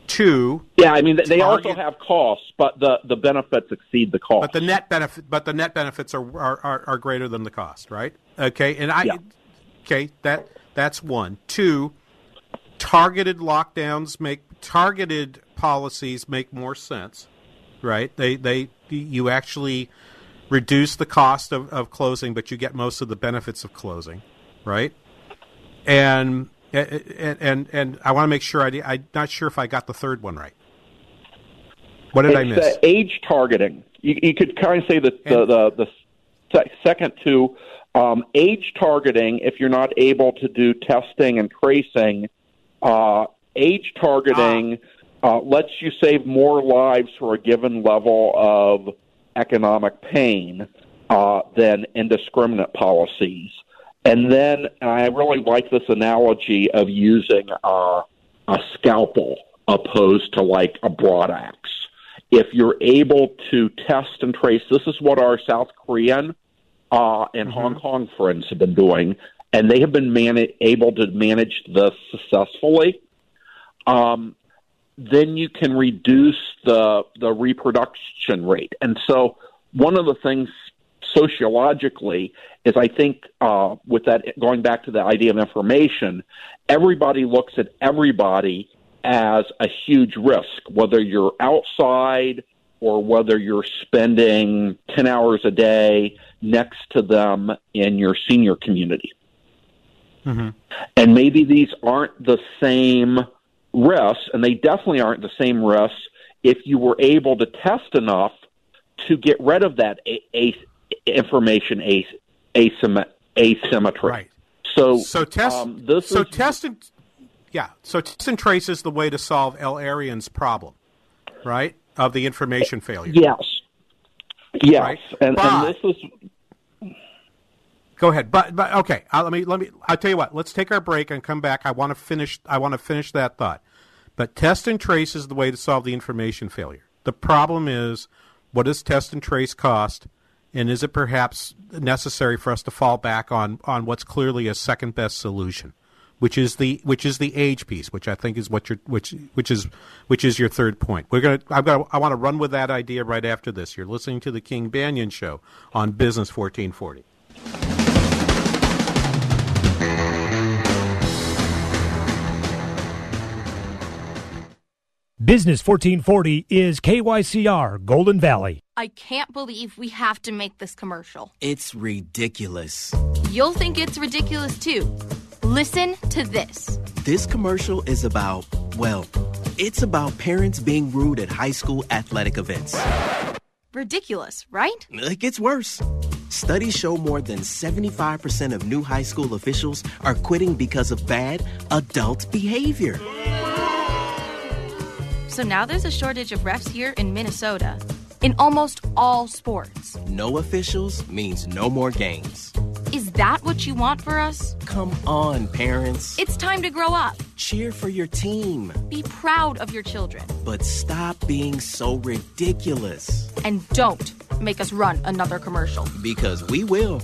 S17: Two.
S18: Yeah, I mean they also have costs, but the the benefits exceed the cost.
S17: But the net benefit, but the net benefits are are, are, are greater than the cost, right? Okay, and I,
S18: Yeah.
S17: okay, that that's one. Two, targeted lockdowns make targeted policies make more sense, right? They they you actually reduce the cost of, of closing, but you get most of the benefits of closing, right? and and and, and I want to make sure I I'm not sure if I got the third one right. What did
S18: it's,
S17: I miss?
S18: Uh, age targeting. You, you could kind of say that the, the the second two um, age targeting. If you're not able to do testing and tracing, uh, age targeting uh, lets you save more lives for a given level of economic pain uh, than indiscriminate policies. And then I really like this analogy of using uh, a scalpel opposed to like a broad axe. If you're able to test and trace, this is what our South Korean uh, and Hong Kong friends have been doing, and they have been man- able to manage this successfully. Um, then you can reduce the the reproduction rate, and so one of the things sociologically is I think uh, with that going back to the idea of information, everybody looks at everybody as a huge risk, whether you're outside or whether you're spending 10 hours a day next to them in your senior community.
S17: Mm-hmm.
S18: And maybe these aren't the same risks, and they definitely aren't the same risks if you were able to test enough to get rid of that a- a- information a- asym- asymmetry.
S17: Right.
S18: So,
S17: so test.
S18: um, this
S17: so
S18: is-
S17: test and yeah. So test and trace is the way to solve El-Erian's problem, right? Of the information failure.
S18: Yes. Yes,
S17: Right.
S18: and,
S17: But-
S18: and this is
S17: Go ahead, but but okay. Uh, let me let me. I'll tell you what. Let's take our break and come back. I want to finish. I want to finish that thought. But test and trace is the way to solve the information failure. The problem is, what does test and trace cost, and is it perhaps necessary for us to fall back on on what's clearly a second best solution, which is the which is the age piece, which I think is what you're which which is which is your third point. We're gonna. I've got. I want to run with that idea right after this. You're listening to the King Banaian Show on Business 1440.
S28: Business 1440 is KYCR Golden Valley.
S29: I can't believe we have to make this commercial.
S30: It's ridiculous.
S29: You'll think it's ridiculous too. Listen to this.
S30: This commercial is about, well, it's about parents being rude at high school athletic events.
S29: Ridiculous, right?
S30: It gets worse. Studies show more than 75% of new high school officials are quitting because of bad adult behavior.
S29: So now there's a shortage of refs here in Minnesota in almost all sports.
S30: No officials means no more games.
S29: Is that what you want for us?
S30: Come on, parents.
S29: It's time to grow up.
S30: Cheer for your team,
S29: Be proud of your children.
S30: but stop being so ridiculous.
S29: And don't make us run another commercial.
S30: Because we will.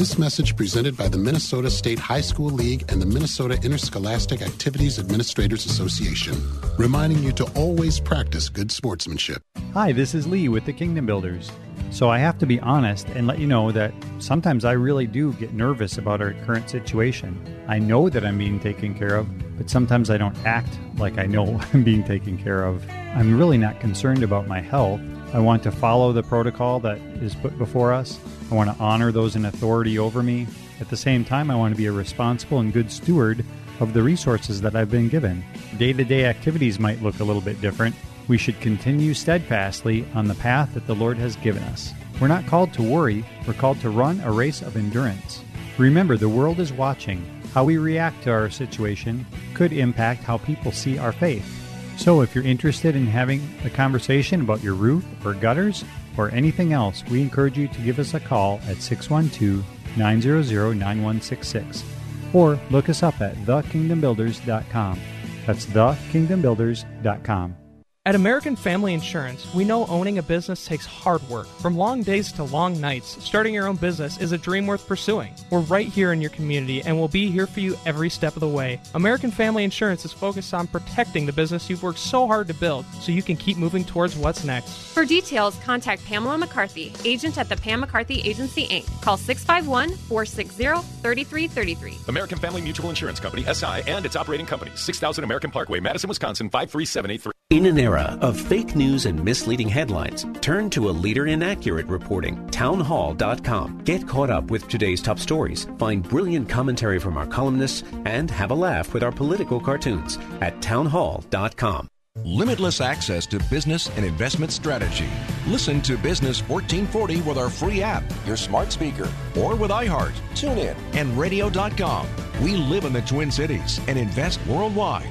S31: This message presented by the Minnesota State High School League and the Minnesota Interscholastic Activities Administrators Association, reminding you to always practice good sportsmanship.
S32: Hi, this is Lee with the Kingdom Builders. So I have to be honest and let you know that sometimes I really do get nervous about our current situation. I know that I'm being taken care of, but sometimes I don't act like I know I'm being taken care of. I'm really not concerned about my health. I want to follow the protocol that is put before us. I want to honor those in authority over me. At the same time, I want to be a responsible and good steward of the resources that I've been given. Day to day activities might look a little bit different. We should continue steadfastly on the path that the Lord has given us. We're not called to worry, we're called to run a race of endurance. Remember, the world is watching. How we react to our situation could impact how people see our faith. So, if you're interested in having a conversation about your roof or gutters or anything else, we encourage you to give us a call at 612 900 9166 or look us up at thekingdombuilders.com. That's thekingdombuilders.com.
S10: At American Family Insurance, we know owning a business takes hard work. From long days to long nights, starting your own business is a dream worth pursuing. We're right here in your community and we'll be here for you every step of the way. American Family Insurance is focused on protecting the business you've worked so hard to build so you can keep moving towards what's next.
S1: For details, contact Pamela McCarthy, agent at the Pam McCarthy Agency, Inc. Call 651 460 3333.
S33: American Family Mutual Insurance Company, SI, and its operating company, 6000 American Parkway, Madison, Wisconsin, 53783.
S34: In an era of fake news and misleading headlines, turn to a leader in accurate reporting, townhall.com. Get caught up with today's top stories, find brilliant commentary from our columnists, and have a laugh with our political cartoons at townhall.com.
S35: Limitless access to business and investment strategy. Listen to Business 1440 with our free app, your smart speaker, or with iHeart, TuneIn, and radio.com. We live in the Twin Cities and invest worldwide.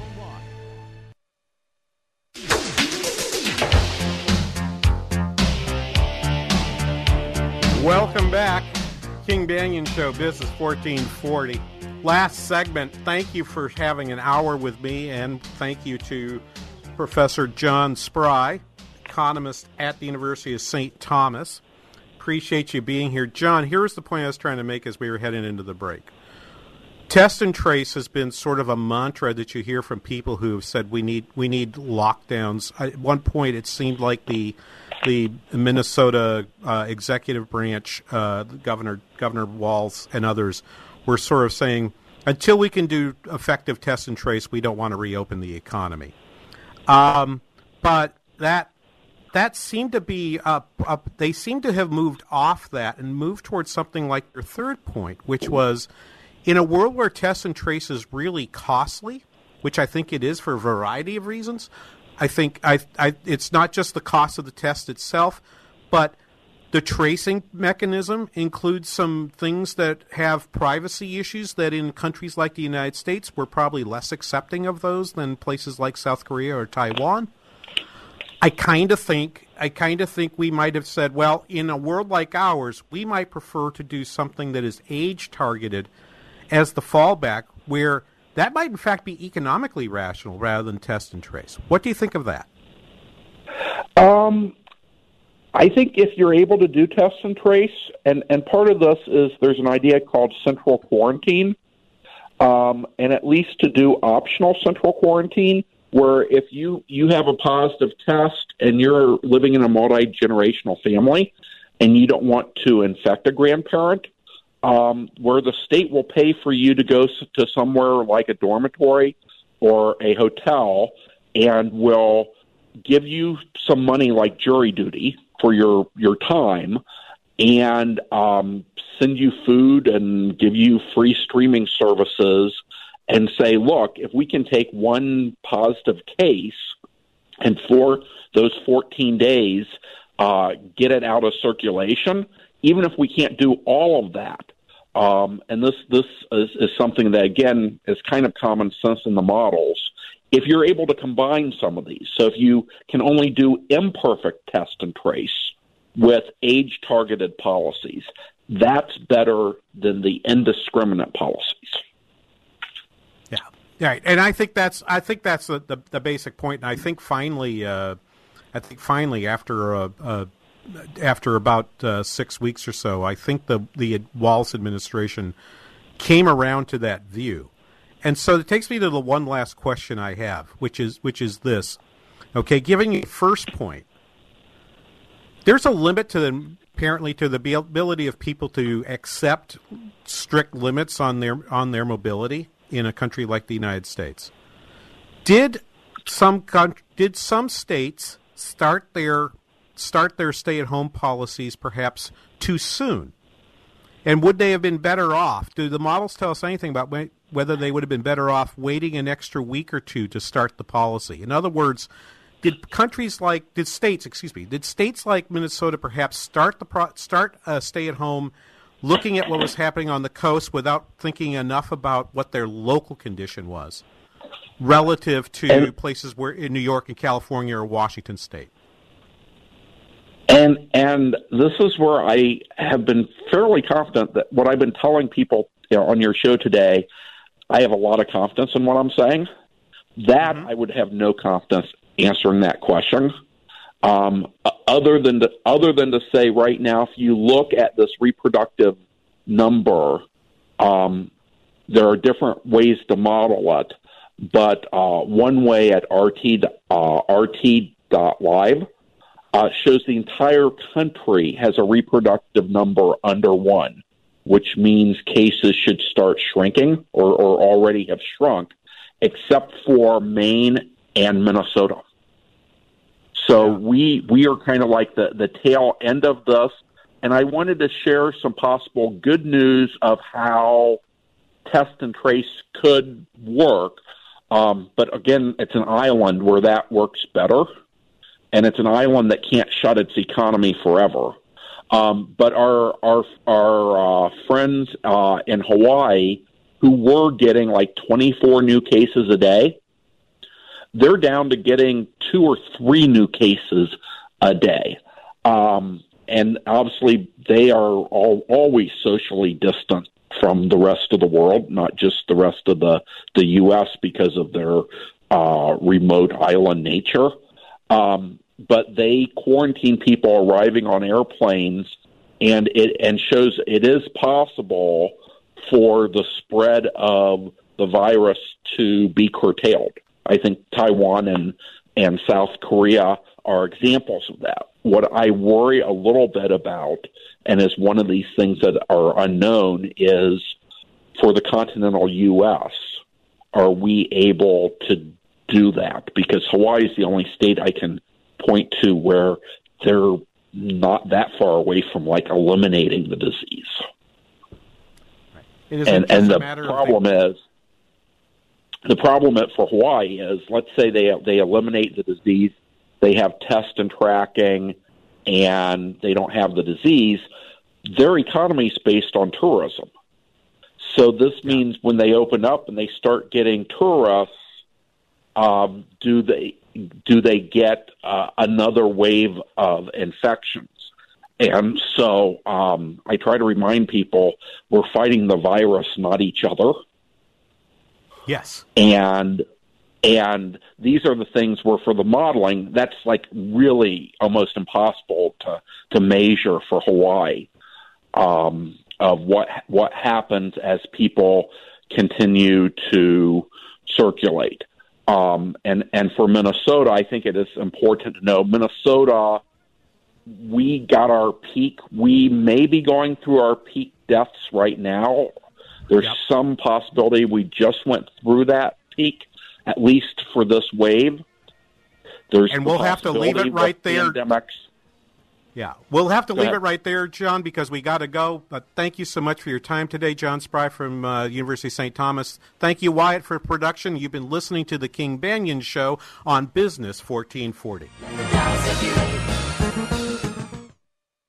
S17: Welcome back. King Banaian Show, Business 1440. Last segment, thank you for having an hour with me, and thank you to Professor John Spry, economist at the University of St. Thomas. Appreciate you being here. John, here's the point I was trying to make as we were heading into the break. Test and trace has been sort of a mantra that you hear from people who have said we need we need lockdowns. At one point, it seemed like the the Minnesota uh, executive branch, uh, Governor Governor Walz and others, were sort of saying until we can do effective test and trace, we don't want to reopen the economy. Um, but that that seemed to be up, up. They seem to have moved off that and moved towards something like your third point, which was in a world where test and trace is really costly, which I think it is for a variety of reasons. I think I, I, it's not just the cost of the test itself, but the tracing mechanism includes some things that have privacy issues that in countries like the United States we're probably less accepting of those than places like South Korea or Taiwan. I kind of think I kind of think we might have said, well, in a world like ours, we might prefer to do something that is age targeted as the fallback where that might in fact be economically rational rather than test and trace. What do you think of that?
S18: Um, I think if you're able to do test and trace, and, and part of this is there's an idea called central quarantine, um, and at least to do optional central quarantine, where if you, you have a positive test and you're living in a multi generational family and you don't want to infect a grandparent, um, where the state will pay for you to go to somewhere like a dormitory or a hotel and will give you some money like jury duty for your your time and um, send you food and give you free streaming services and say, look, if we can take one positive case and for those 14 days uh, get it out of circulation, even if we can't do all of that. Um, and this this is, is something that again is kind of common sense in the models. If you're able to combine some of these, so if you can only do imperfect test and trace with age targeted policies, that's better than the indiscriminate policies.
S17: Yeah, right. And I think that's I think that's the the, the basic point. And I think finally, uh, I think finally after a, a after about uh, six weeks or so, I think the the Walz administration came around to that view, and so it takes me to the one last question I have, which is which is this. Okay, giving you first point, there's a limit to the apparently to the ability of people to accept strict limits on their on their mobility in a country like the United States. Did some did some states start their start their stay at home policies perhaps too soon? And would they have been better off? Do the models tell us anything about whether they would have been better off waiting an extra week or two to start the policy? In other words, did countries like did states, excuse me, did states like Minnesota perhaps start the pro, start a stay at home looking at what was happening on the coast without thinking enough about what their local condition was relative to and, places where in New York and California or Washington state?
S18: And and this is where I have been fairly confident that what I've been telling people you know, on your show today, I have a lot of confidence in what I'm saying. That mm-hmm. I would have no confidence answering that question. Um, other than to, other than to say right now, if you look at this reproductive number, um, there are different ways to model it. But uh, one way at RT uh, RT.live uh, shows the entire country has a reproductive number under one, which means cases should start shrinking or, or already have shrunk, except for Maine and Minnesota. So we we are kind of like the the tail end of this, and I wanted to share some possible good news of how test and trace could work. Um, but again, it's an island where that works better, and it's an island that can't shut its economy forever. Um, but our our our uh, friends uh, in Hawaii who were getting like 24 new cases a day, they're down to getting two or three new cases a day. Um, and obviously, they are all, always socially distant from the rest of the world, not just the rest of the, the U.S. because of their uh, remote island nature. Um, but they quarantine people arriving on airplanes, and it and shows it is possible for the spread of the virus to be curtailed. I think Taiwan and and South Korea are examples of that. What I worry a little bit about, and is one of these things that are unknown, is for the continental U.S. Are we able to do that? Because Hawaii is the only state I can point to where they're not that far away from like eliminating the disease.
S17: It is
S18: and and the problem is the problem for Hawaii is let's say they they eliminate the disease, they have test and tracking, and they don't have the disease. Their economy is based on tourism. So this means when they open up and they start getting tourists, um, do they do they get uh, another wave of infections? And so um, I try to remind people we're fighting the virus, not each other.
S17: Yes.
S18: And and these are the things where for the modeling, that's like really almost impossible to to measure for Hawaii um, of what what happens as people continue to circulate. Um, and and for Minnesota, I think it is important to know Minnesota. We got our peak. We may be going through our peak deaths right now. There's some possibility we just went through that peak, at least for this wave. There's
S17: And we'll have to leave it right there.
S18: Pandemics.
S17: Yeah, we'll have to
S18: Go
S17: leave
S18: ahead.
S17: it right there, John, because we got to go. But thank you so much for your time today, John Spry from uh, University of St. Thomas. Thank you, Wyatt, for production. You've been listening to the King Banaian Show on Business 1440.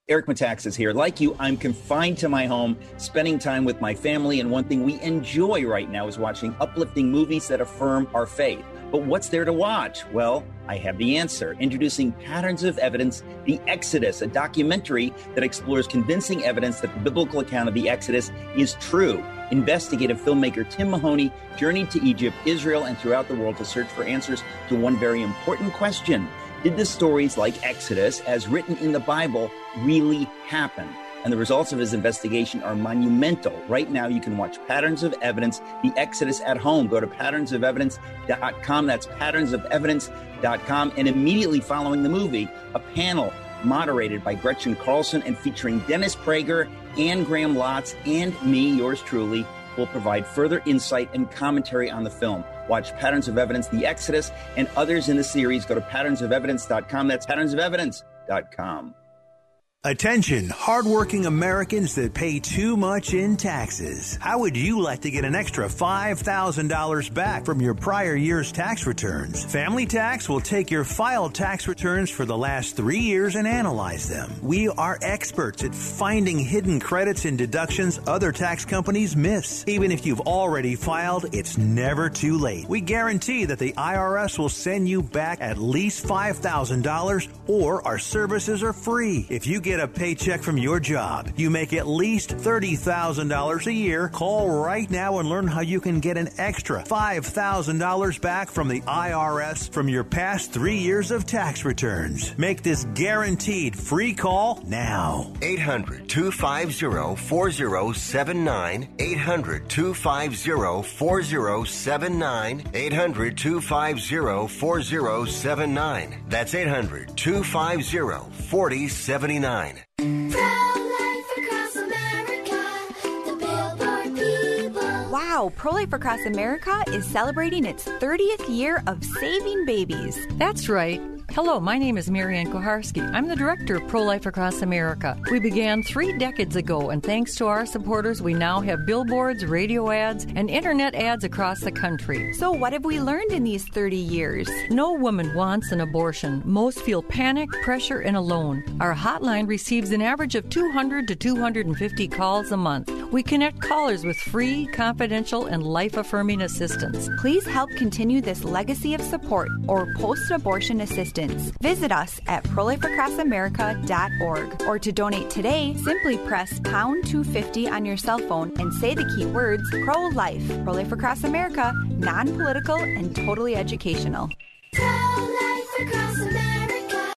S21: Eric Metaxas is here. Like you, I'm confined to my home, spending time with my family, and one thing we enjoy right now is watching uplifting movies that affirm our faith. But what's there to watch? Well, I have the answer. Introducing Patterns of Evidence The Exodus, a documentary that explores convincing evidence that the biblical account of the Exodus is true. Investigative filmmaker Tim Mahoney journeyed to Egypt, Israel, and throughout the world to search for answers to one very important question Did the stories like Exodus, as written in the Bible, really happen? And the results of his investigation are monumental. Right now, you can watch Patterns of Evidence, The Exodus at home. Go to patternsofevidence.com. That's patternsofevidence.com. And immediately following the movie, a panel moderated by Gretchen Carlson and featuring Dennis Prager, Ann Graham Lotz, and me, yours truly, will provide further insight and commentary on the film. Watch Patterns of Evidence, The Exodus, and others in the series. Go to patternsofevidence.com. That's patternsofevidence.com.
S36: Attention, hardworking Americans that pay too much in taxes. How would you like to get an extra $5,000 back from your prior year's tax returns? Family Tax will take your filed tax returns for the last three years and analyze them. We are experts at finding hidden credits and deductions other tax companies miss. Even if you've already filed, it's never too late. We guarantee that the IRS will send you back at least $5,000 or our services are free. If you get a paycheck from your job, you make at least $30,000 a year, call right now and learn how you can get an extra $5,000 back from the IRS from your past three years of tax returns. Make this guaranteed free call now.
S37: 800 250 4079. 800 250 4079. 800 250 4079. That's 800 250 4079.
S38: Wow, Pro Life Across America is celebrating its 30th year of saving babies.
S39: That's right. Hello, my name is Marianne Kuharski. I'm the director of Pro Life Across America. We began three decades ago, and thanks to our supporters, we now have billboards, radio ads, and internet ads across the country.
S38: So, what have we learned in these 30 years?
S39: No woman wants an abortion. Most feel panic, pressure, and alone. Our hotline receives an average of 200 to 250 calls a month. We connect callers with free, confidential, and life affirming assistance.
S38: Please help continue this legacy of support or post abortion assistance assistance. Visit us at prolifeacrossamerica.org or to donate today, simply press pound 250 on your cell phone and say the key words pro life, pro life across America, non political, and totally educational. Pro life across